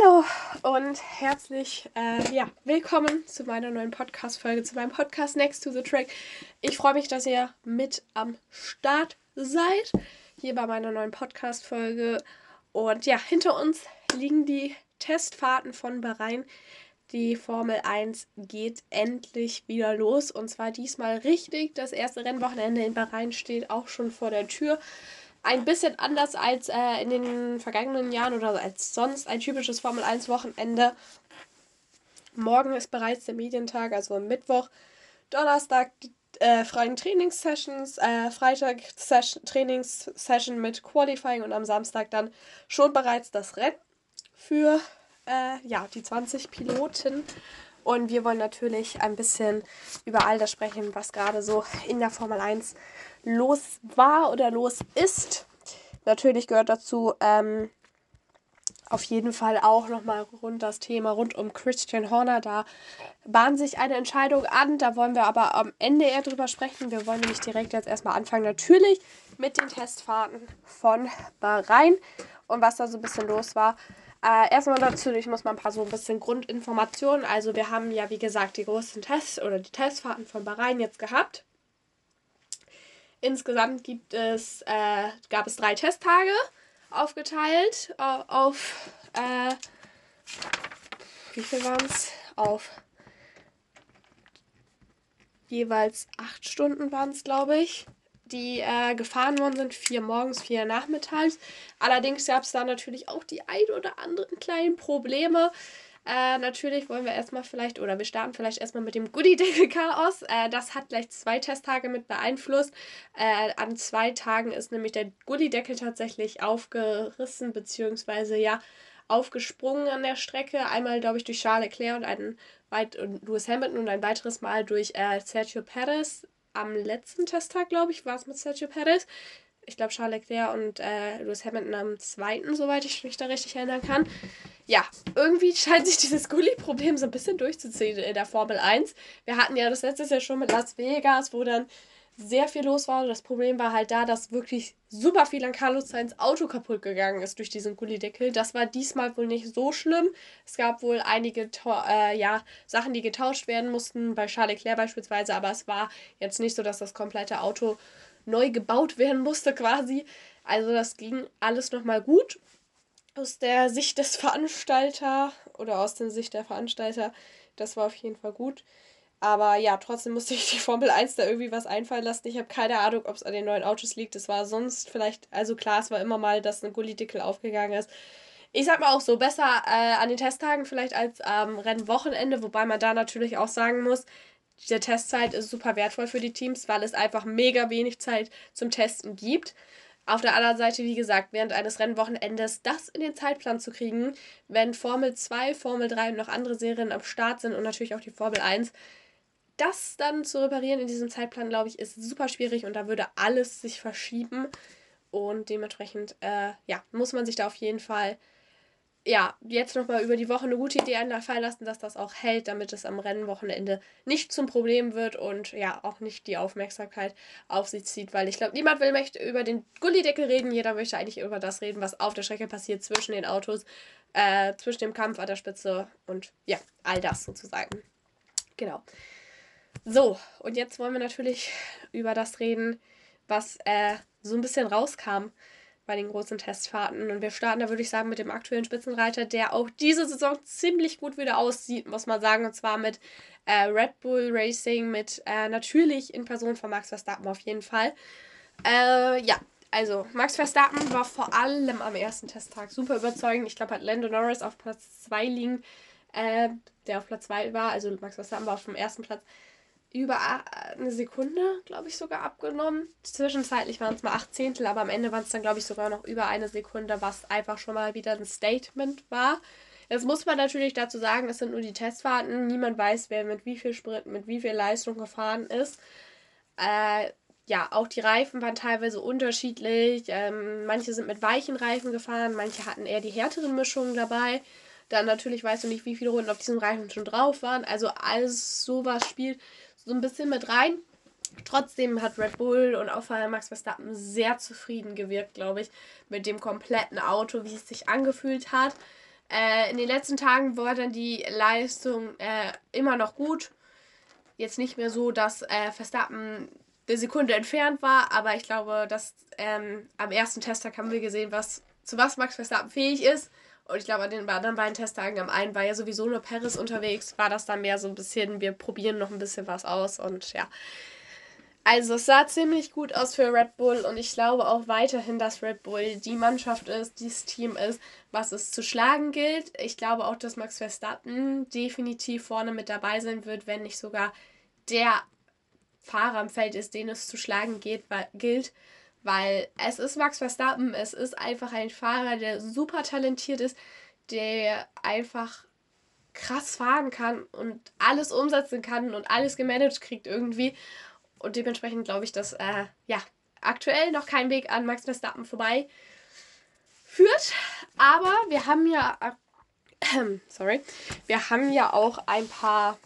Hallo und herzlich äh, ja, willkommen zu meiner neuen Podcast-Folge, zu meinem Podcast Next to the Track. Ich freue mich, dass ihr mit am Start seid, hier bei meiner neuen Podcast-Folge. Und ja, hinter uns liegen die Testfahrten von Bahrain. Die Formel 1 geht endlich wieder los und zwar diesmal richtig. Das erste Rennwochenende in Bahrain steht auch schon vor der Tür ein bisschen anders als äh, in den vergangenen Jahren oder als sonst ein typisches Formel 1 Wochenende. Morgen ist bereits der Medientag, also Mittwoch, Donnerstag äh, freien Trainingssessions, äh, Freitag Trainingssession mit Qualifying und am Samstag dann schon bereits das Rennen für äh, ja, die 20 Piloten. Und wir wollen natürlich ein bisschen über all das sprechen, was gerade so in der Formel 1 los war oder los ist. Natürlich gehört dazu ähm, auf jeden Fall auch nochmal rund das Thema rund um Christian Horner. Da bahnt sich eine Entscheidung an. Da wollen wir aber am Ende eher drüber sprechen. Wir wollen nämlich direkt jetzt erstmal anfangen. Natürlich mit den Testfahrten von Bahrain und was da so ein bisschen los war. Äh, erstmal natürlich muss man ein paar so ein bisschen Grundinformationen. Also wir haben ja wie gesagt die großen Tests oder die Testfahrten von Bahrain jetzt gehabt. Insgesamt gibt es, äh, gab es drei Testtage aufgeteilt auf, äh, wie viel waren es? Auf jeweils acht Stunden waren es, glaube ich, die äh, gefahren worden sind. Vier morgens, vier nachmittags. Allerdings gab es da natürlich auch die ein oder anderen kleinen Probleme. Äh, natürlich wollen wir erstmal vielleicht, oder wir starten vielleicht erstmal mit dem Goodie-Deckel-Chaos. Äh, das hat gleich zwei Testtage mit beeinflusst. Äh, an zwei Tagen ist nämlich der Goodie-Deckel tatsächlich aufgerissen, beziehungsweise ja, aufgesprungen an der Strecke. Einmal, glaube ich, durch Charles Leclerc und, einen, weit, und Lewis Hamilton und ein weiteres Mal durch äh, Sergio Perez. Am letzten Testtag, glaube ich, war es mit Sergio Perez ich glaube, Charles Leclerc und äh, Lewis Hamilton am zweiten, soweit ich mich da richtig erinnern kann. Ja, irgendwie scheint sich dieses Gully-Problem so ein bisschen durchzuziehen in der Formel 1. Wir hatten ja das letztes Jahr schon mit Las Vegas, wo dann sehr viel los war. Das Problem war halt da, dass wirklich super viel an Carlos Sainz Auto kaputt gegangen ist durch diesen Gullideckel. Das war diesmal wohl nicht so schlimm. Es gab wohl einige äh, ja, Sachen, die getauscht werden mussten, bei Charles Leclerc beispielsweise, aber es war jetzt nicht so, dass das komplette Auto neu gebaut werden musste quasi. Also das ging alles nochmal gut. Aus der Sicht des Veranstalter oder aus der Sicht der Veranstalter, das war auf jeden Fall gut. Aber ja, trotzdem musste ich die Formel 1 da irgendwie was einfallen lassen. Ich habe keine Ahnung, ob es an den neuen Autos liegt. Es war sonst vielleicht, also klar, es war immer mal, dass ein Gullidickel aufgegangen ist. Ich sag mal auch so, besser äh, an den Testtagen vielleicht als am ähm, Rennwochenende, wobei man da natürlich auch sagen muss, die Testzeit ist super wertvoll für die Teams, weil es einfach mega wenig Zeit zum Testen gibt. Auf der anderen Seite, wie gesagt, während eines Rennwochenendes das in den Zeitplan zu kriegen, wenn Formel 2, Formel 3 und noch andere Serien am Start sind und natürlich auch die Formel 1, das dann zu reparieren in diesem Zeitplan, glaube ich, ist super schwierig und da würde alles sich verschieben. Und dementsprechend, äh, ja, muss man sich da auf jeden Fall ja, jetzt nochmal über die Woche eine gute Idee einfallen lassen, dass das auch hält, damit es am Rennwochenende nicht zum Problem wird und ja, auch nicht die Aufmerksamkeit auf sich zieht, weil ich glaube, niemand will möchte über den Gullideckel reden, jeder möchte eigentlich über das reden, was auf der Strecke passiert zwischen den Autos, äh, zwischen dem Kampf an der Spitze und ja, all das sozusagen. Genau. So, und jetzt wollen wir natürlich über das reden, was äh, so ein bisschen rauskam bei den großen Testfahrten. Und wir starten da, würde ich sagen, mit dem aktuellen Spitzenreiter, der auch diese Saison ziemlich gut wieder aussieht, muss man sagen. Und zwar mit äh, Red Bull Racing, mit äh, natürlich in Person von Max Verstappen auf jeden Fall. Äh, ja, also Max Verstappen war vor allem am ersten Testtag super überzeugend. Ich glaube, hat Lando Norris auf Platz 2 liegen, äh, der auf Platz 2 war. Also Max Verstappen war auf dem ersten Platz über eine Sekunde, glaube ich, sogar abgenommen. Zwischenzeitlich waren es mal acht Zehntel, aber am Ende waren es dann, glaube ich, sogar noch über eine Sekunde, was einfach schon mal wieder ein Statement war. Jetzt muss man natürlich dazu sagen, es sind nur die Testfahrten. Niemand weiß, wer mit wie viel Sprit, mit wie viel Leistung gefahren ist. Äh, ja, auch die Reifen waren teilweise unterschiedlich. Ähm, manche sind mit weichen Reifen gefahren, manche hatten eher die härteren Mischungen dabei. Dann natürlich weißt du nicht, wie viele Runden auf diesem Reifen schon drauf waren. Also alles sowas spielt so ein bisschen mit rein. Trotzdem hat Red Bull und auch vor allem Max Verstappen sehr zufrieden gewirkt, glaube ich, mit dem kompletten Auto, wie es sich angefühlt hat. Äh, in den letzten Tagen war dann die Leistung äh, immer noch gut. Jetzt nicht mehr so, dass äh, Verstappen eine Sekunde entfernt war, aber ich glaube, dass ähm, am ersten Testtag haben wir gesehen, was, zu was Max Verstappen fähig ist. Und ich glaube, an den anderen beiden Testtagen, am einen war ja sowieso nur Paris unterwegs, war das dann mehr so ein bisschen, wir probieren noch ein bisschen was aus und ja. Also es sah ziemlich gut aus für Red Bull und ich glaube auch weiterhin, dass Red Bull die Mannschaft ist, dieses Team ist, was es zu schlagen gilt. Ich glaube auch, dass Max Verstappen definitiv vorne mit dabei sein wird, wenn nicht sogar der Fahrer im Feld ist, den es zu schlagen geht, gilt. Weil es ist Max Verstappen, es ist einfach ein Fahrer, der super talentiert ist, der einfach krass fahren kann und alles umsetzen kann und alles gemanagt kriegt irgendwie. Und dementsprechend glaube ich, dass äh, ja, aktuell noch kein Weg an Max Verstappen vorbei führt. Aber wir haben ja. Äh, sorry. Wir haben ja auch ein paar.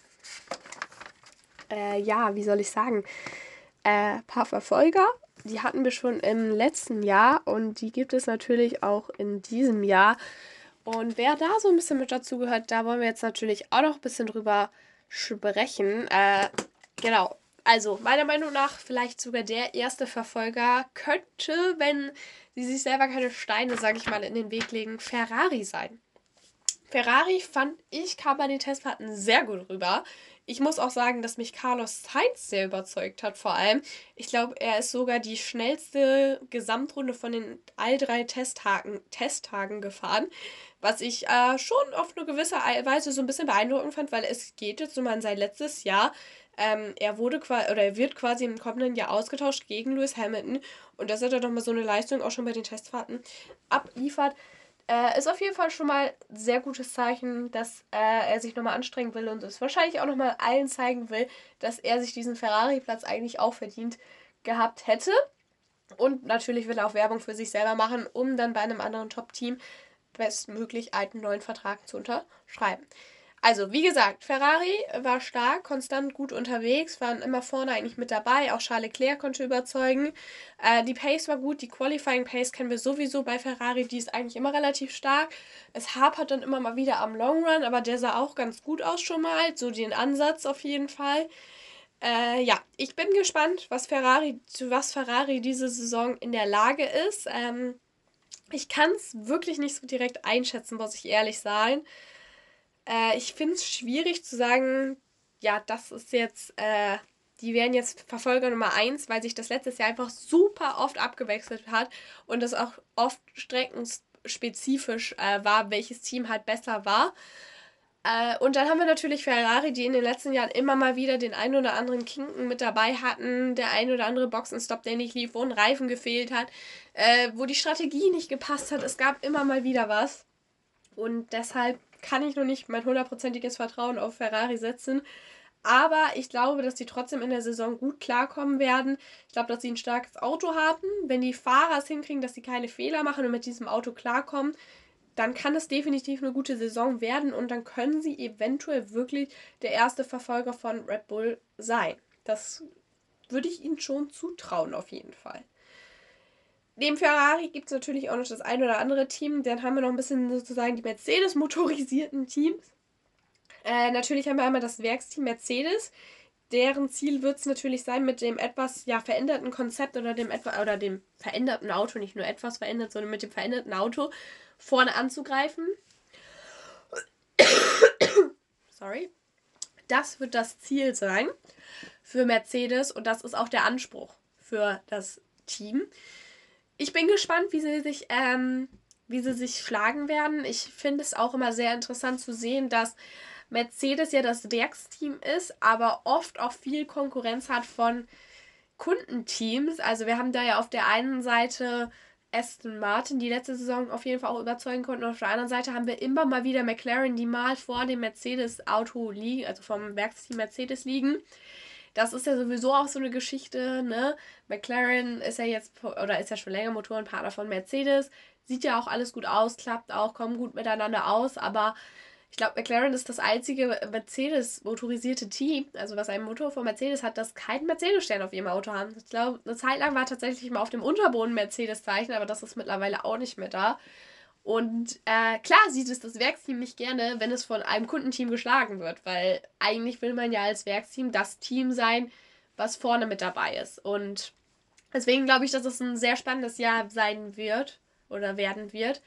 Äh, ja, wie soll ich sagen? Äh, paar Verfolger. Die hatten wir schon im letzten Jahr und die gibt es natürlich auch in diesem Jahr. Und wer da so ein bisschen mit dazu gehört, da wollen wir jetzt natürlich auch noch ein bisschen drüber sprechen. Äh, genau. Also, meiner Meinung nach, vielleicht sogar der erste Verfolger könnte, wenn sie sich selber keine Steine, sage ich mal, in den Weg legen, Ferrari sein. Ferrari fand ich, kam bei den Testfahrten sehr gut rüber. Ich muss auch sagen, dass mich Carlos Sainz sehr überzeugt hat, vor allem. Ich glaube, er ist sogar die schnellste Gesamtrunde von den all drei Testtagen, Testtagen gefahren, was ich äh, schon auf eine gewisse Weise so ein bisschen beeindruckend fand, weil es geht jetzt mal an sein letztes Jahr. Ähm, er wurde quasi oder er wird quasi im kommenden Jahr ausgetauscht gegen Lewis Hamilton und dass er da nochmal so eine Leistung auch schon bei den Testfahrten abliefert. Äh, ist auf jeden Fall schon mal ein sehr gutes Zeichen, dass äh, er sich nochmal anstrengen will und es wahrscheinlich auch nochmal allen zeigen will, dass er sich diesen Ferrari-Platz eigentlich auch verdient gehabt hätte. Und natürlich will er auch Werbung für sich selber machen, um dann bei einem anderen Top-Team bestmöglich einen neuen Vertrag zu unterschreiben. Also, wie gesagt, Ferrari war stark, konstant gut unterwegs, waren immer vorne eigentlich mit dabei. Auch Charles Leclerc konnte überzeugen. Äh, die Pace war gut, die Qualifying Pace kennen wir sowieso bei Ferrari, die ist eigentlich immer relativ stark. Es hapert dann immer mal wieder am Long Run, aber der sah auch ganz gut aus schon mal. So den Ansatz auf jeden Fall. Äh, ja, ich bin gespannt, was Ferrari, zu was Ferrari diese Saison in der Lage ist. Ähm, ich kann es wirklich nicht so direkt einschätzen, muss ich ehrlich sein. Äh, ich finde es schwierig zu sagen, ja, das ist jetzt, äh, die wären jetzt Verfolger Nummer 1, weil sich das letztes Jahr einfach super oft abgewechselt hat und das auch oft streckenspezifisch äh, war, welches Team halt besser war. Äh, und dann haben wir natürlich Ferrari, die in den letzten Jahren immer mal wieder den einen oder anderen Kinken mit dabei hatten, der ein oder andere Boxenstopp, der nicht lief, wo ein Reifen gefehlt hat, äh, wo die Strategie nicht gepasst hat. Es gab immer mal wieder was. Und deshalb kann ich noch nicht mein hundertprozentiges Vertrauen auf Ferrari setzen. Aber ich glaube, dass die trotzdem in der Saison gut klarkommen werden. Ich glaube, dass sie ein starkes Auto haben. Wenn die Fahrer es hinkriegen, dass sie keine Fehler machen und mit diesem Auto klarkommen, dann kann es definitiv eine gute Saison werden und dann können sie eventuell wirklich der erste Verfolger von Red Bull sein. Das würde ich ihnen schon zutrauen, auf jeden Fall. Neben Ferrari gibt es natürlich auch noch das ein oder andere Team. Dann haben wir noch ein bisschen sozusagen die Mercedes-motorisierten Teams. Äh, natürlich haben wir einmal das Werksteam Mercedes. Deren Ziel wird es natürlich sein, mit dem etwas ja, veränderten Konzept oder dem etwa oder dem veränderten Auto, nicht nur etwas verändert, sondern mit dem veränderten Auto vorne anzugreifen. Sorry. Das wird das Ziel sein für Mercedes und das ist auch der Anspruch für das Team. Ich bin gespannt, wie sie sich, ähm, wie sie sich schlagen werden. Ich finde es auch immer sehr interessant zu sehen, dass Mercedes ja das Werksteam ist, aber oft auch viel Konkurrenz hat von Kundenteams. Also wir haben da ja auf der einen Seite Aston Martin, die letzte Saison auf jeden Fall auch überzeugen konnten. Und auf der anderen Seite haben wir immer mal wieder McLaren, die mal vor dem Mercedes-Auto liegen, also vom Werksteam Mercedes liegen. Das ist ja sowieso auch so eine Geschichte, ne? McLaren ist ja jetzt, oder ist ja schon länger Motorenpartner von Mercedes. Sieht ja auch alles gut aus, klappt auch, kommen gut miteinander aus, aber ich glaube, McLaren ist das einzige Mercedes-motorisierte Team, also was einen Motor von Mercedes hat, das keinen Mercedes-Stern auf ihrem Auto haben. Ich glaube, eine Zeit lang war tatsächlich mal auf dem Unterboden Mercedes-Zeichen, aber das ist mittlerweile auch nicht mehr da. Und äh, klar sieht es das Werksteam nicht gerne, wenn es von einem Kundenteam geschlagen wird, weil eigentlich will man ja als Werksteam das Team sein, was vorne mit dabei ist. Und deswegen glaube ich, dass es ein sehr spannendes Jahr sein wird oder werden wird,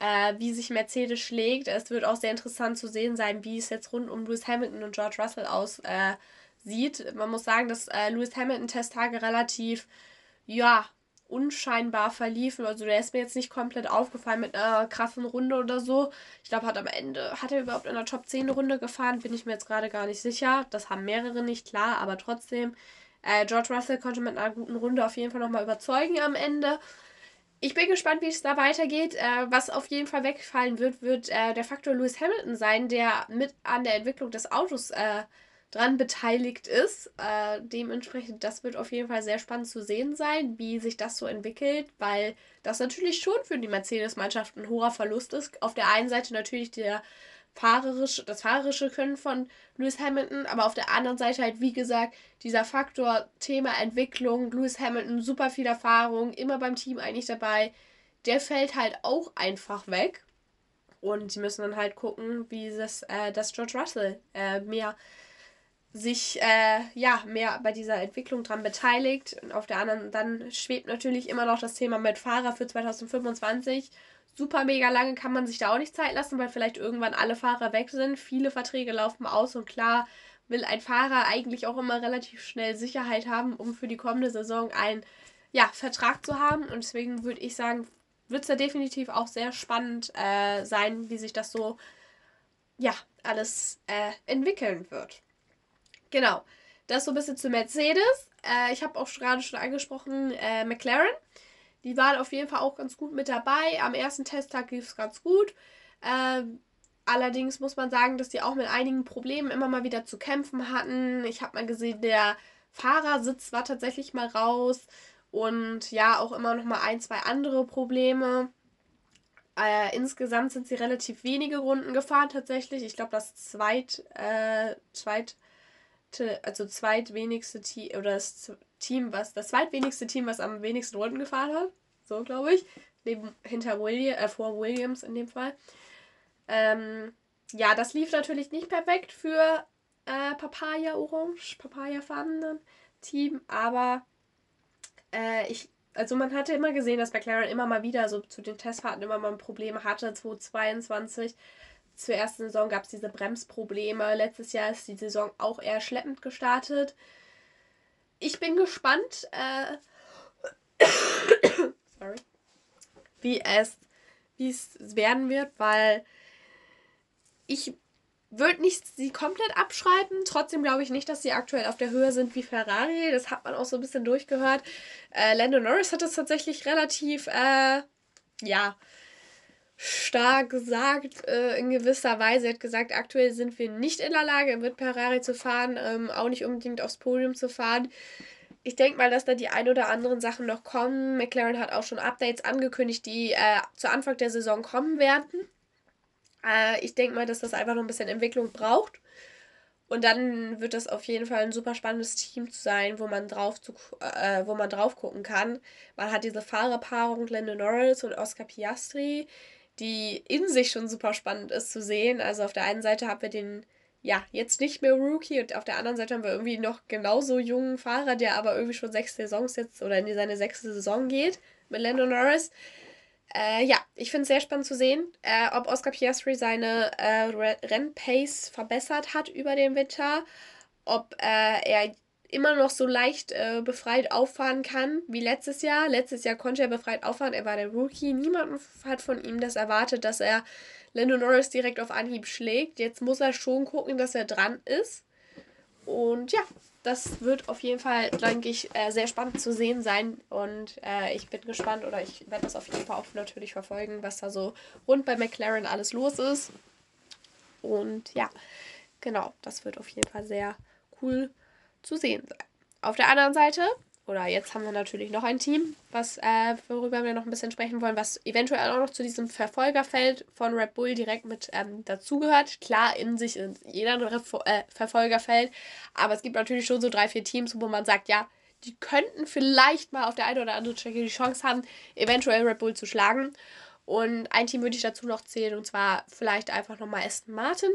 äh, wie sich Mercedes schlägt. Es wird auch sehr interessant zu sehen sein, wie es jetzt rund um Lewis Hamilton und George Russell aussieht. Äh, man muss sagen, dass äh, Lewis Hamilton Testtage relativ, ja, unscheinbar verliefen. Also der ist mir jetzt nicht komplett aufgefallen mit einer krassen Runde oder so. Ich glaube, hat am Ende, hat er überhaupt in der Top 10 Runde gefahren, bin ich mir jetzt gerade gar nicht sicher. Das haben mehrere nicht, klar, aber trotzdem. Äh, George Russell konnte mit einer guten Runde auf jeden Fall nochmal überzeugen am Ende. Ich bin gespannt, wie es da weitergeht. Äh, was auf jeden Fall wegfallen wird, wird äh, der Faktor Lewis Hamilton sein, der mit an der Entwicklung des Autos äh, dran beteiligt ist. Äh, dementsprechend, das wird auf jeden Fall sehr spannend zu sehen sein, wie sich das so entwickelt, weil das natürlich schon für die Mercedes-Mannschaft ein hoher Verlust ist. Auf der einen Seite natürlich der fahrerische, das fahrerische Können von Lewis Hamilton, aber auf der anderen Seite halt, wie gesagt, dieser Faktor Thema Entwicklung, Lewis Hamilton, super viel Erfahrung, immer beim Team eigentlich dabei, der fällt halt auch einfach weg. Und sie müssen dann halt gucken, wie das, äh, das George Russell äh, mehr sich äh, ja mehr bei dieser Entwicklung dran beteiligt. Und auf der anderen, dann schwebt natürlich immer noch das Thema mit Fahrer für 2025. Super mega lange kann man sich da auch nicht Zeit lassen, weil vielleicht irgendwann alle Fahrer weg sind. Viele Verträge laufen aus und klar will ein Fahrer eigentlich auch immer relativ schnell Sicherheit haben, um für die kommende Saison einen ja, Vertrag zu haben. Und deswegen würde ich sagen, wird es da definitiv auch sehr spannend äh, sein, wie sich das so ja, alles äh, entwickeln wird. Genau. Das so ein bisschen zu Mercedes. Äh, ich habe auch gerade schon angesprochen, äh, McLaren. Die waren auf jeden Fall auch ganz gut mit dabei. Am ersten Testtag lief es ganz gut. Äh, allerdings muss man sagen, dass die auch mit einigen Problemen immer mal wieder zu kämpfen hatten. Ich habe mal gesehen, der Fahrersitz war tatsächlich mal raus. Und ja, auch immer noch mal ein, zwei andere Probleme. Äh, insgesamt sind sie relativ wenige Runden gefahren tatsächlich. Ich glaube, das zweit, äh, zweit also zweitwenigste Team oder das Team, was das zweitwenigste Team, was am wenigsten Runden gefahren hat. So glaube ich. Neben hinter William, äh, vor Williams in dem Fall. Ähm, ja, das lief natürlich nicht perfekt für äh, Papaya Orange, Papaya farbenen Team, aber äh, ich, also man hatte immer gesehen, dass McLaren immer mal wieder so zu den Testfahrten immer mal Probleme hatte. 2022 zur ersten Saison gab es diese Bremsprobleme. Letztes Jahr ist die Saison auch eher schleppend gestartet. Ich bin gespannt, äh, sorry, wie es, wie werden wird, weil ich würde nicht sie komplett abschreiben. Trotzdem glaube ich nicht, dass sie aktuell auf der Höhe sind wie Ferrari. Das hat man auch so ein bisschen durchgehört. Äh, Lando Norris hat es tatsächlich relativ, äh, ja, stark gesagt, äh, in gewisser Weise. Er hat gesagt, aktuell sind wir nicht in der Lage, mit Ferrari zu fahren, ähm, auch nicht unbedingt aufs Podium zu fahren. Ich denke mal, dass da die ein oder anderen Sachen noch kommen. McLaren hat auch schon Updates angekündigt, die äh, zu Anfang der Saison kommen werden. Äh, ich denke mal, dass das einfach noch ein bisschen Entwicklung braucht. Und dann wird das auf jeden Fall ein super spannendes Team sein, wo man drauf, zu, äh, wo man drauf gucken kann. Man hat diese Fahrerpaarung Lando Norris und Oscar Piastri die in sich schon super spannend ist zu sehen. Also auf der einen Seite haben wir den, ja, jetzt nicht mehr Rookie und auf der anderen Seite haben wir irgendwie noch genauso jungen Fahrer, der aber irgendwie schon sechs Saisons jetzt oder in seine sechste Saison geht mit Lando Norris. Äh, ja, ich finde es sehr spannend zu sehen, äh, ob Oscar Piastri seine äh, Rennpace verbessert hat über den Winter, ob äh, er immer noch so leicht äh, befreit auffahren kann wie letztes Jahr. Letztes Jahr konnte er befreit auffahren, er war der Rookie. Niemand hat von ihm das erwartet, dass er Lando Norris direkt auf Anhieb schlägt. Jetzt muss er schon gucken, dass er dran ist. Und ja, das wird auf jeden Fall, denke ich, äh, sehr spannend zu sehen sein. Und äh, ich bin gespannt oder ich werde das auf jeden Fall auch natürlich verfolgen, was da so rund bei McLaren alles los ist. Und ja, genau, das wird auf jeden Fall sehr cool zu sehen sein. Auf der anderen Seite, oder jetzt haben wir natürlich noch ein Team, was, äh, worüber wir noch ein bisschen sprechen wollen, was eventuell auch noch zu diesem Verfolgerfeld von Red Bull direkt mit ähm, dazugehört. Klar, in sich ist jeder ein äh, Verfolgerfeld, aber es gibt natürlich schon so drei, vier Teams, wo man sagt, ja, die könnten vielleicht mal auf der einen oder anderen Strecke die Chance haben, eventuell Red Bull zu schlagen. Und ein Team würde ich dazu noch zählen, und zwar vielleicht einfach nochmal Aston Martin.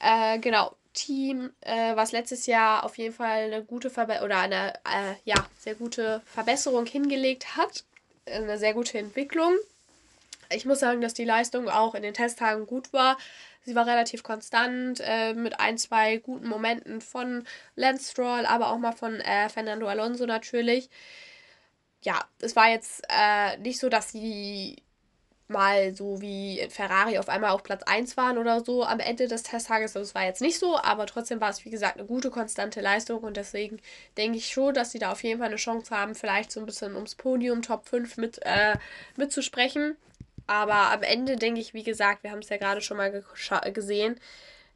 Äh, genau, Team, äh, was letztes Jahr auf jeden Fall eine gute Verbe oder eine äh, ja, sehr gute Verbesserung hingelegt hat. Eine sehr gute Entwicklung. Ich muss sagen, dass die Leistung auch in den Testtagen gut war. Sie war relativ konstant äh, mit ein, zwei guten Momenten von Lance Stroll, aber auch mal von äh, Fernando Alonso natürlich. Ja, es war jetzt äh, nicht so, dass sie mal so wie Ferrari auf einmal auf Platz 1 waren oder so am Ende des Testtages. Das war jetzt nicht so, aber trotzdem war es, wie gesagt, eine gute, konstante Leistung und deswegen denke ich schon, dass sie da auf jeden Fall eine Chance haben, vielleicht so ein bisschen ums Podium, Top 5 mit, äh, mitzusprechen. Aber am Ende denke ich, wie gesagt, wir haben es ja gerade schon mal gesehen,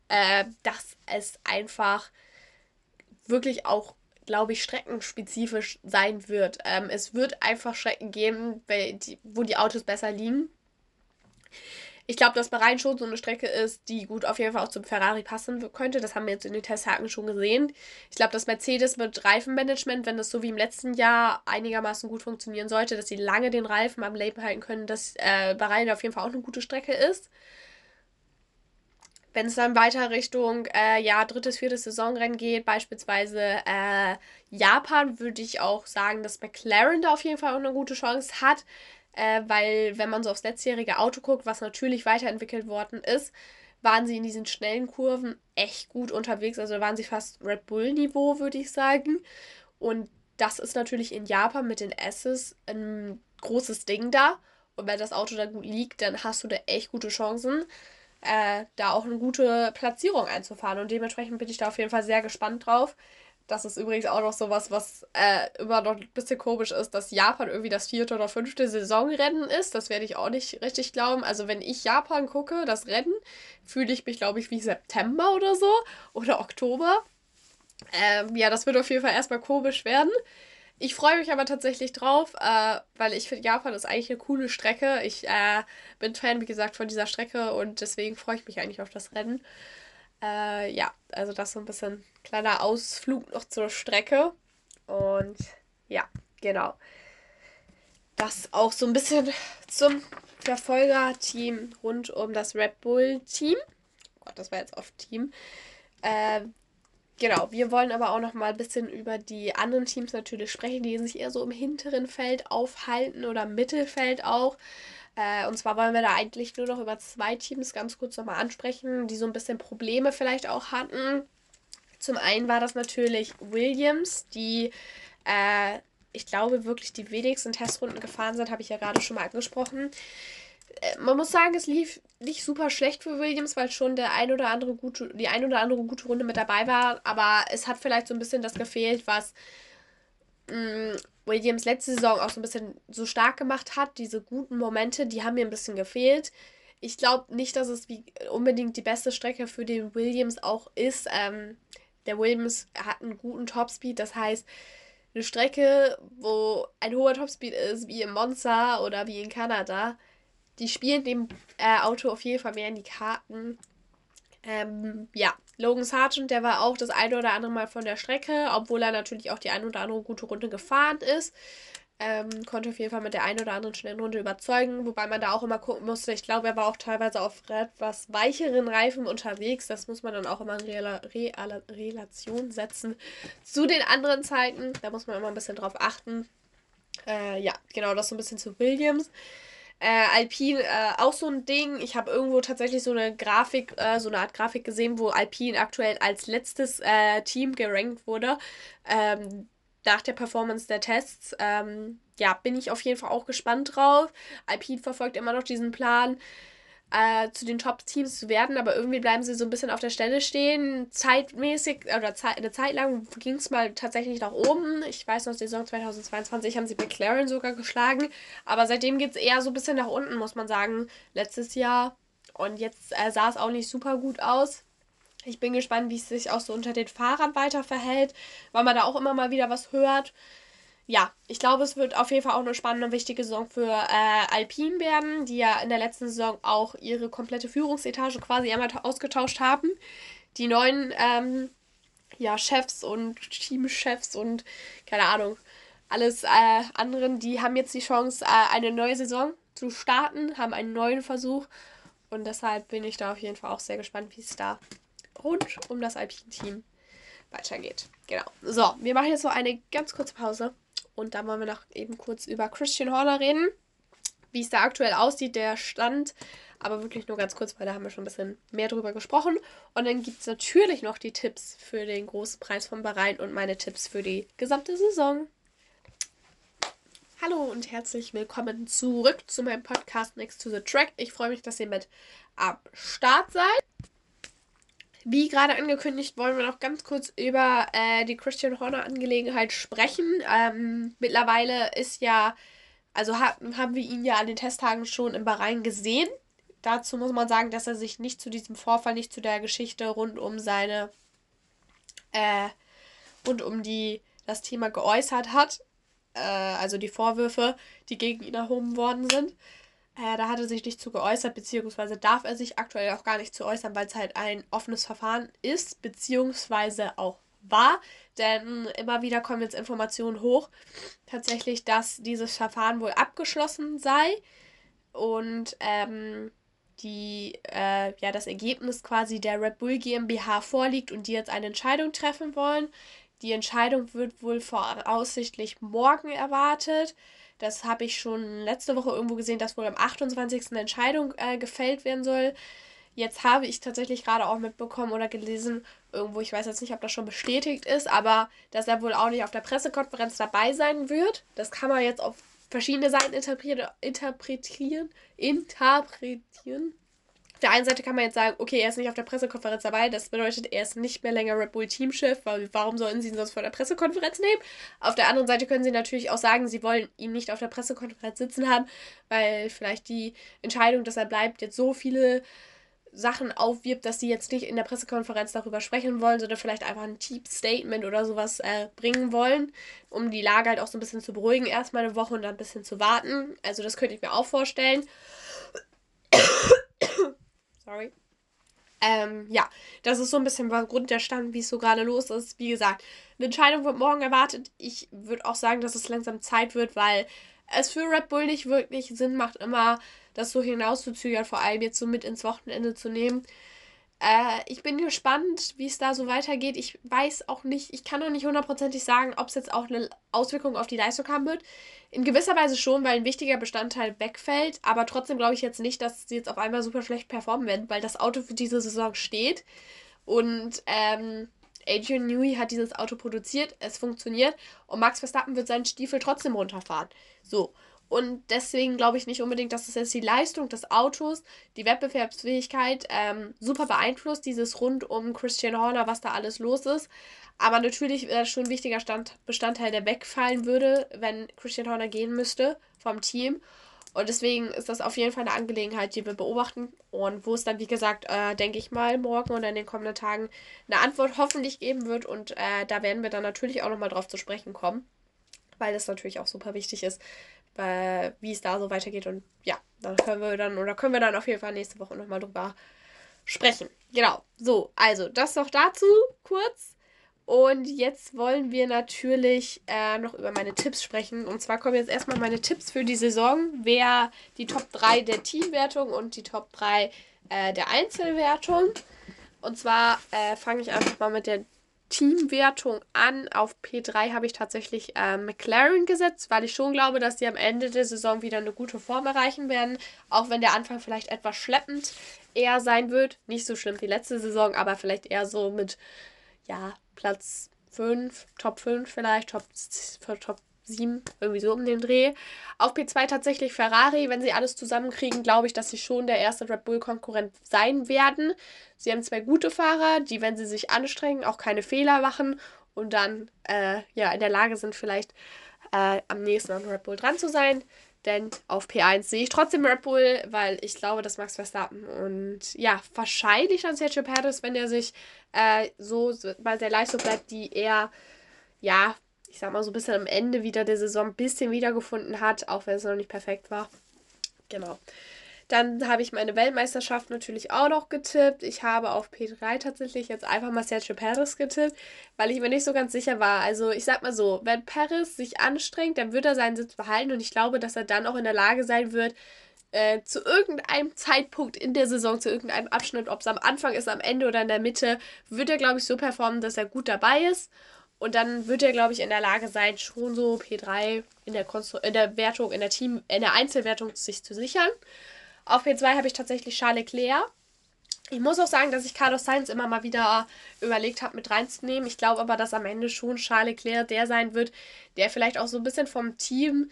äh, dass es einfach wirklich auch, glaube ich, streckenspezifisch sein wird. Ähm, es wird einfach Strecken geben, wo die Autos besser liegen. Ich glaube, dass Bahrain schon so eine Strecke ist, die gut auf jeden Fall auch zum Ferrari passen könnte. Das haben wir jetzt in den Testhaken schon gesehen. Ich glaube, dass Mercedes mit Reifenmanagement, wenn das so wie im letzten Jahr einigermaßen gut funktionieren sollte, dass sie lange den Reifen am Leben halten können, dass äh, Bahrain auf jeden Fall auch eine gute Strecke ist. Wenn es dann weiter Richtung äh, ja, drittes, viertes Saisonrennen geht, beispielsweise äh, Japan, würde ich auch sagen, dass McLaren da auf jeden Fall auch eine gute Chance hat äh, weil wenn man so aufs letztjährige Auto guckt, was natürlich weiterentwickelt worden ist, waren sie in diesen schnellen Kurven echt gut unterwegs. Also waren sie fast Red Bull-Niveau, würde ich sagen. Und das ist natürlich in Japan mit den S's ein großes Ding da. Und wenn das Auto da gut liegt, dann hast du da echt gute Chancen, äh, da auch eine gute Platzierung einzufahren. Und dementsprechend bin ich da auf jeden Fall sehr gespannt drauf. Das ist übrigens auch noch sowas, was äh, immer noch ein bisschen komisch ist, dass Japan irgendwie das vierte oder fünfte Saisonrennen ist. Das werde ich auch nicht richtig glauben. Also wenn ich Japan gucke, das Rennen, fühle ich mich, glaube ich, wie September oder so oder Oktober. Ähm, ja, das wird auf jeden Fall erstmal komisch werden. Ich freue mich aber tatsächlich drauf, äh, weil ich finde, Japan ist eigentlich eine coole Strecke. Ich äh, bin Fan, wie gesagt, von dieser Strecke und deswegen freue ich mich eigentlich auf das Rennen. Äh, ja, also das so ein bisschen kleiner Ausflug noch zur Strecke. Und ja, genau. Das auch so ein bisschen zum Verfolgerteam rund um das Red Bull-Team. Oh Gott, das war jetzt oft Team. Äh, genau, wir wollen aber auch noch mal ein bisschen über die anderen Teams natürlich sprechen, die sich eher so im hinteren Feld aufhalten oder Mittelfeld auch. Äh, und zwar wollen wir da eigentlich nur noch über zwei Teams ganz kurz nochmal ansprechen, die so ein bisschen Probleme vielleicht auch hatten. Zum einen war das natürlich Williams, die, äh, ich glaube, wirklich die wenigsten Testrunden gefahren sind, habe ich ja gerade schon mal angesprochen. Äh, man muss sagen, es lief nicht super schlecht für Williams, weil schon der ein oder andere gute, die ein oder andere gute Runde mit dabei war. Aber es hat vielleicht so ein bisschen das gefehlt, was mh, mm, Williams letzte Saison auch so ein bisschen so stark gemacht hat. Diese guten Momente, die haben mir ein bisschen gefehlt. Ich glaube nicht, dass es wie unbedingt die beste Strecke für den Williams auch ist. Ähm, der Williams hat einen guten Topspeed, das heißt, eine Strecke, wo ein hoher Topspeed ist, wie im Monza oder wie in Kanada, die spielen dem äh, Auto auf jeden Fall mehr in die Karten. Ähm, ja, Logan Sargent, der war auch das eine oder andere Mal von der Strecke, obwohl er natürlich auch die eine oder andere gute Runde gefahren ist. Ähm, konnte auf jeden Fall mit der einen oder anderen schnellen Runde überzeugen, wobei man da auch immer gucken musste. Ich glaube, er war auch teilweise auf etwas weicheren Reifen unterwegs. Das muss man dann auch immer in Rela Re Relation setzen zu den anderen Zeiten. Da muss man immer ein bisschen drauf achten. Äh, ja, genau, das so ein bisschen zu Williams. Äh, Alpine äh, auch so ein Ding. Ich habe irgendwo tatsächlich so eine Grafik, äh, so eine Art Grafik gesehen, wo Alpine aktuell als letztes äh, Team gerankt wurde. Ähm, nach der Performance der Tests. Ähm, ja, bin ich auf jeden Fall auch gespannt drauf. Alpine verfolgt immer noch diesen Plan äh, zu den Top-Teams zu werden, aber irgendwie bleiben sie so ein bisschen auf der Stelle stehen. Zeitmäßig oder Ze eine Zeit lang ging es mal tatsächlich nach oben. Ich weiß noch, Saison 2022 haben sie McLaren sogar geschlagen, aber seitdem geht es eher so ein bisschen nach unten, muss man sagen. Letztes Jahr und jetzt äh, sah es auch nicht super gut aus. Ich bin gespannt, wie es sich auch so unter den Fahrern weiter verhält, weil man da auch immer mal wieder was hört ja, ich glaube, es wird auf jeden Fall auch eine spannende, wichtige Saison für äh, Alpine werden, die ja in der letzten Saison auch ihre komplette Führungsetage quasi einmal ausgetauscht haben. Die neuen ähm, ja, Chefs und Teamchefs und keine Ahnung, alles äh, anderen, die haben jetzt die Chance, äh, eine neue Saison zu starten, haben einen neuen Versuch. Und deshalb bin ich da auf jeden Fall auch sehr gespannt, wie es da rund um das Alpine-Team weitergeht. Genau. So, wir machen jetzt noch eine ganz kurze Pause. Und dann wollen wir noch eben kurz über Christian Horner reden. Wie es da aktuell aussieht, der Stand. Aber wirklich nur ganz kurz, weil da haben wir schon ein bisschen mehr drüber gesprochen. Und dann gibt es natürlich noch die Tipps für den großen Preis von Bahrain und meine Tipps für die gesamte Saison. Hallo und herzlich willkommen zurück zu meinem Podcast Next to the Track. Ich freue mich, dass ihr mit am Start seid. Wie gerade angekündigt, wollen wir noch ganz kurz über äh, die Christian Horner Angelegenheit sprechen. Ähm, mittlerweile ist ja, also haben, haben wir ihn ja an den Testtagen schon in Bahrain gesehen. Dazu muss man sagen, dass er sich nicht zu diesem Vorfall, nicht zu der Geschichte rund um seine, äh, rund um die, das Thema geäußert hat. Äh, also die Vorwürfe, die gegen ihn erhoben worden sind. Äh, da hat er sich nicht zu geäußert, beziehungsweise darf er sich aktuell auch gar nicht zu äußern, weil es halt ein offenes Verfahren ist, beziehungsweise auch war. Denn immer wieder kommen jetzt Informationen hoch, tatsächlich, dass dieses Verfahren wohl abgeschlossen sei und ähm, die, äh, ja, das Ergebnis quasi der Red Bull GmbH vorliegt und die jetzt eine Entscheidung treffen wollen. Die Entscheidung wird wohl voraussichtlich morgen erwartet. Das habe ich schon letzte Woche irgendwo gesehen, dass wohl am 28. eine Entscheidung äh, gefällt werden soll. Jetzt habe ich tatsächlich gerade auch mitbekommen oder gelesen, irgendwo, ich weiß jetzt nicht, ob das schon bestätigt ist, aber dass er wohl auch nicht auf der Pressekonferenz dabei sein wird. Das kann man jetzt auf verschiedene Seiten interpretieren, interpretieren, interpretieren. Auf der einen Seite kann man jetzt sagen, okay, er ist nicht auf der Pressekonferenz dabei, das bedeutet, er ist nicht mehr länger Red Bull Teamchef, weil warum sollen sie ihn sonst vor der Pressekonferenz nehmen? Auf der anderen Seite können sie natürlich auch sagen, sie wollen ihn nicht auf der Pressekonferenz sitzen haben, weil vielleicht die Entscheidung, dass er bleibt, jetzt so viele Sachen aufwirbt, dass sie jetzt nicht in der Pressekonferenz darüber sprechen wollen, sondern vielleicht einfach ein Cheap Statement oder sowas äh, bringen wollen, um die Lage halt auch so ein bisschen zu beruhigen, erstmal eine Woche und dann ein bisschen zu warten. Also das könnte ich mir auch vorstellen. Sorry. Ähm, ja, das ist so ein bisschen Grund der Stand, wie es so gerade los ist. Wie gesagt, eine Entscheidung wird morgen erwartet. Ich würde auch sagen, dass es langsam Zeit wird, weil es für Red Bull nicht wirklich Sinn macht, immer das so hinauszuzögern, vor allem jetzt so mit ins Wochenende zu nehmen. Äh, ich bin gespannt, wie es da so weitergeht. Ich weiß auch nicht, ich kann noch nicht hundertprozentig sagen, ob es jetzt auch eine Auswirkung auf die Leistung haben wird. In gewisser Weise schon, weil ein wichtiger Bestandteil wegfällt. Aber trotzdem glaube ich jetzt nicht, dass sie jetzt auf einmal super schlecht performen werden, weil das Auto für diese Saison steht. Und ähm, Adrian Newey hat dieses Auto produziert, es funktioniert und Max Verstappen wird seinen Stiefel trotzdem runterfahren. So. Und deswegen glaube ich nicht unbedingt, dass es jetzt die Leistung des Autos, die Wettbewerbsfähigkeit ähm, super beeinflusst, dieses rund um Christian Horner, was da alles los ist. Aber natürlich wäre das schon ein wichtiger Stand, Bestandteil, der wegfallen würde, wenn Christian Horner gehen müsste vom Team. Und deswegen ist das auf jeden Fall eine Angelegenheit, die wir beobachten und wo es dann, wie gesagt, äh, denke ich mal, morgen oder in den kommenden Tagen eine Antwort hoffentlich geben wird. Und äh, da werden wir dann natürlich auch nochmal drauf zu sprechen kommen, weil das natürlich auch super wichtig ist, äh, wie es da so weitergeht. Und ja, dann können wir dann, oder können wir dann auf jeden Fall nächste Woche nochmal drüber sprechen. Genau. So, also das noch dazu kurz. Und jetzt wollen wir natürlich äh, noch über meine Tipps sprechen. Und zwar kommen jetzt erstmal meine Tipps für die Saison. Wer die Top 3 der Teamwertung und die Top 3 äh, der Einzelwertung. Und zwar äh, fange ich einfach mal mit der Teamwertung an. Auf P3 habe ich tatsächlich äh, McLaren gesetzt, weil ich schon glaube, dass die am Ende der Saison wieder eine gute Form erreichen werden. Auch wenn der Anfang vielleicht etwas schleppend eher sein wird. Nicht so schlimm wie letzte Saison, aber vielleicht eher so mit, ja, Platz 5, Top 5 vielleicht, Top, Top 7, irgendwie so um den Dreh. Auf P2 tatsächlich Ferrari. Wenn sie alles zusammenkriegen, glaube ich, dass sie schon der erste Red Bull-Konkurrent sein werden. Sie haben zwei gute Fahrer, die, wenn sie sich anstrengen, auch keine Fehler machen und dann äh, ja, in der Lage sind, vielleicht äh, am nächsten an Red Bull dran zu sein. Denn auf P1 sehe ich trotzdem Red Bull, weil ich glaube, dass Max Verstappen und ja, wahrscheinlich dann Sergio Perez, wenn er sich äh, so bei der Leistung bleibt, die er ja ich sag mal, so ein bisschen am Ende wieder der Saison ein bisschen wiedergefunden hat, auch wenn es noch nicht perfekt war. Genau. Dann habe ich meine Weltmeisterschaft natürlich auch noch getippt. Ich habe auf P3 tatsächlich jetzt einfach mal Sergio Perez getippt, weil ich mir nicht so ganz sicher war. Also ich sag mal so, wenn Perez sich anstrengt, dann wird er seinen Sitz behalten und ich glaube, dass er dann auch in der Lage sein wird, äh, zu irgendeinem Zeitpunkt in der Saison, zu irgendeinem Abschnitt, ob es am Anfang ist, am Ende oder in der Mitte, wird er, glaube ich, so performen, dass er gut dabei ist. Und dann wird er, glaube ich, in der Lage sein, schon so P3 in der, Konstru in der Wertung, in der Team, in der Einzelwertung sich zu sichern. Auf P2 habe ich tatsächlich Charles Leclerc. Ich muss auch sagen, dass ich Carlos Sainz immer mal wieder überlegt habe, mit reinzunehmen. Ich glaube aber, dass am Ende schon Charles Leclerc der sein wird, der vielleicht auch so ein bisschen vom Team,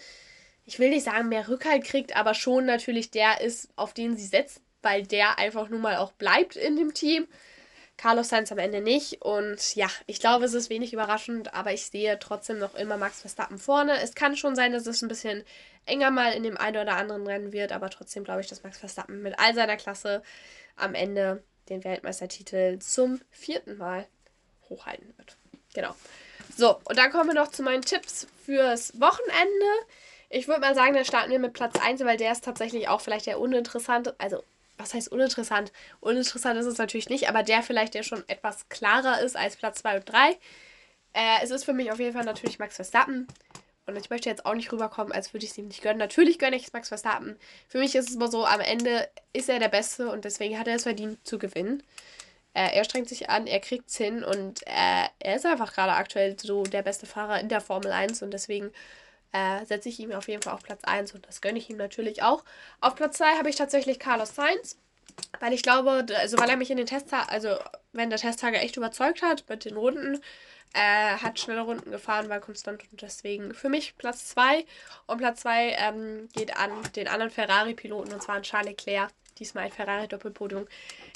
ich will nicht sagen, mehr Rückhalt kriegt, aber schon natürlich der ist, auf den sie setzt, weil der einfach nun mal auch bleibt in dem Team. Carlos Sainz am Ende nicht. Und ja, ich glaube, es ist wenig überraschend, aber ich sehe trotzdem noch immer Max Verstappen vorne. Es kann schon sein, dass es ein bisschen enger mal in dem einen oder anderen Rennen wird, aber trotzdem glaube ich, dass Max Verstappen mit all seiner Klasse am Ende den Weltmeistertitel zum vierten Mal hochhalten wird. Genau. So, und dann kommen wir noch zu meinen Tipps fürs Wochenende. Ich würde mal sagen, dann starten wir mit Platz 1, weil der ist tatsächlich auch vielleicht der uninteressante, also was heißt uninteressant? Uninteressant ist es natürlich nicht, aber der vielleicht, der schon etwas klarer ist als Platz 2 und 3. Äh, es ist für mich auf jeden Fall natürlich Max Verstappen. Und ich möchte jetzt auch nicht rüberkommen, als würde ich es ihm nicht gönnen. Natürlich gönne ich es Max Verstappen. Für mich ist es immer so, am Ende ist er der Beste und deswegen hat er es verdient zu gewinnen. Äh, er strengt sich an, er kriegt es hin und äh, er ist einfach gerade aktuell so der beste Fahrer in der Formel 1 und deswegen äh, setze ich ihm auf jeden Fall auf Platz 1 und das gönne ich ihm natürlich auch. Auf Platz 2 habe ich tatsächlich Carlos Sainz, weil ich glaube, also weil er mich in den Testtagen, also wenn der Testtage echt überzeugt hat mit den Runden, äh, hat schnelle Runden gefahren, war konstant und deswegen für mich Platz 2. Und Platz 2 ähm, geht an den anderen Ferrari-Piloten und zwar an Charles Leclerc. Diesmal ein Ferrari-Doppelpodium.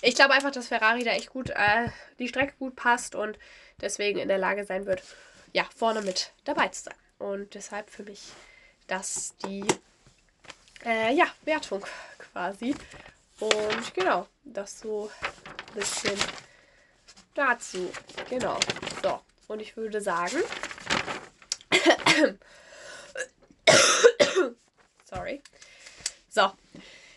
Ich glaube einfach, dass Ferrari da echt gut, äh, die Strecke gut passt und deswegen in der Lage sein wird, ja, vorne mit dabei zu sein. Und deshalb für mich das die äh, ja, Wertung quasi. Und genau, das so ein bisschen dazu. Genau. So, und ich würde sagen. Sorry. So,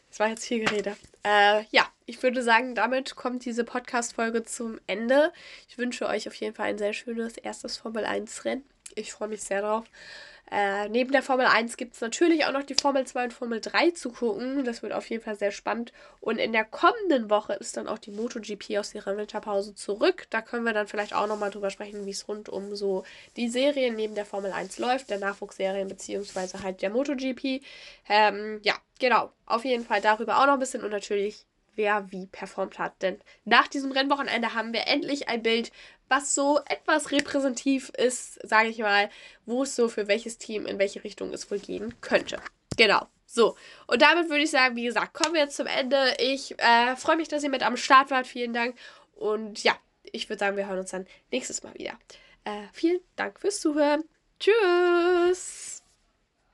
das war jetzt viel Gerede. Äh, ja, ich würde sagen, damit kommt diese Podcast-Folge zum Ende. Ich wünsche euch auf jeden Fall ein sehr schönes erstes Formel 1-Rennen. Ich freue mich sehr drauf. Äh, neben der Formel 1 gibt es natürlich auch noch die Formel 2 und Formel 3 zu gucken. Das wird auf jeden Fall sehr spannend. Und in der kommenden Woche ist dann auch die MotoGP aus ihrer Winterpause zurück. Da können wir dann vielleicht auch nochmal drüber sprechen, wie es rund um so die Serien neben der Formel 1 läuft, der Nachwuchsserien beziehungsweise halt der MotoGP. Ähm, ja, genau. Auf jeden Fall darüber auch noch ein bisschen und natürlich wer wie performt hat. Denn nach diesem Rennwochenende haben wir endlich ein Bild, was so etwas repräsentativ ist, sage ich mal, wo es so für welches Team in welche Richtung es wohl gehen könnte. Genau. So, und damit würde ich sagen, wie gesagt, kommen wir jetzt zum Ende. Ich äh, freue mich, dass ihr mit am Start wart. Vielen Dank. Und ja, ich würde sagen, wir hören uns dann nächstes Mal wieder. Äh, vielen Dank fürs Zuhören. Tschüss.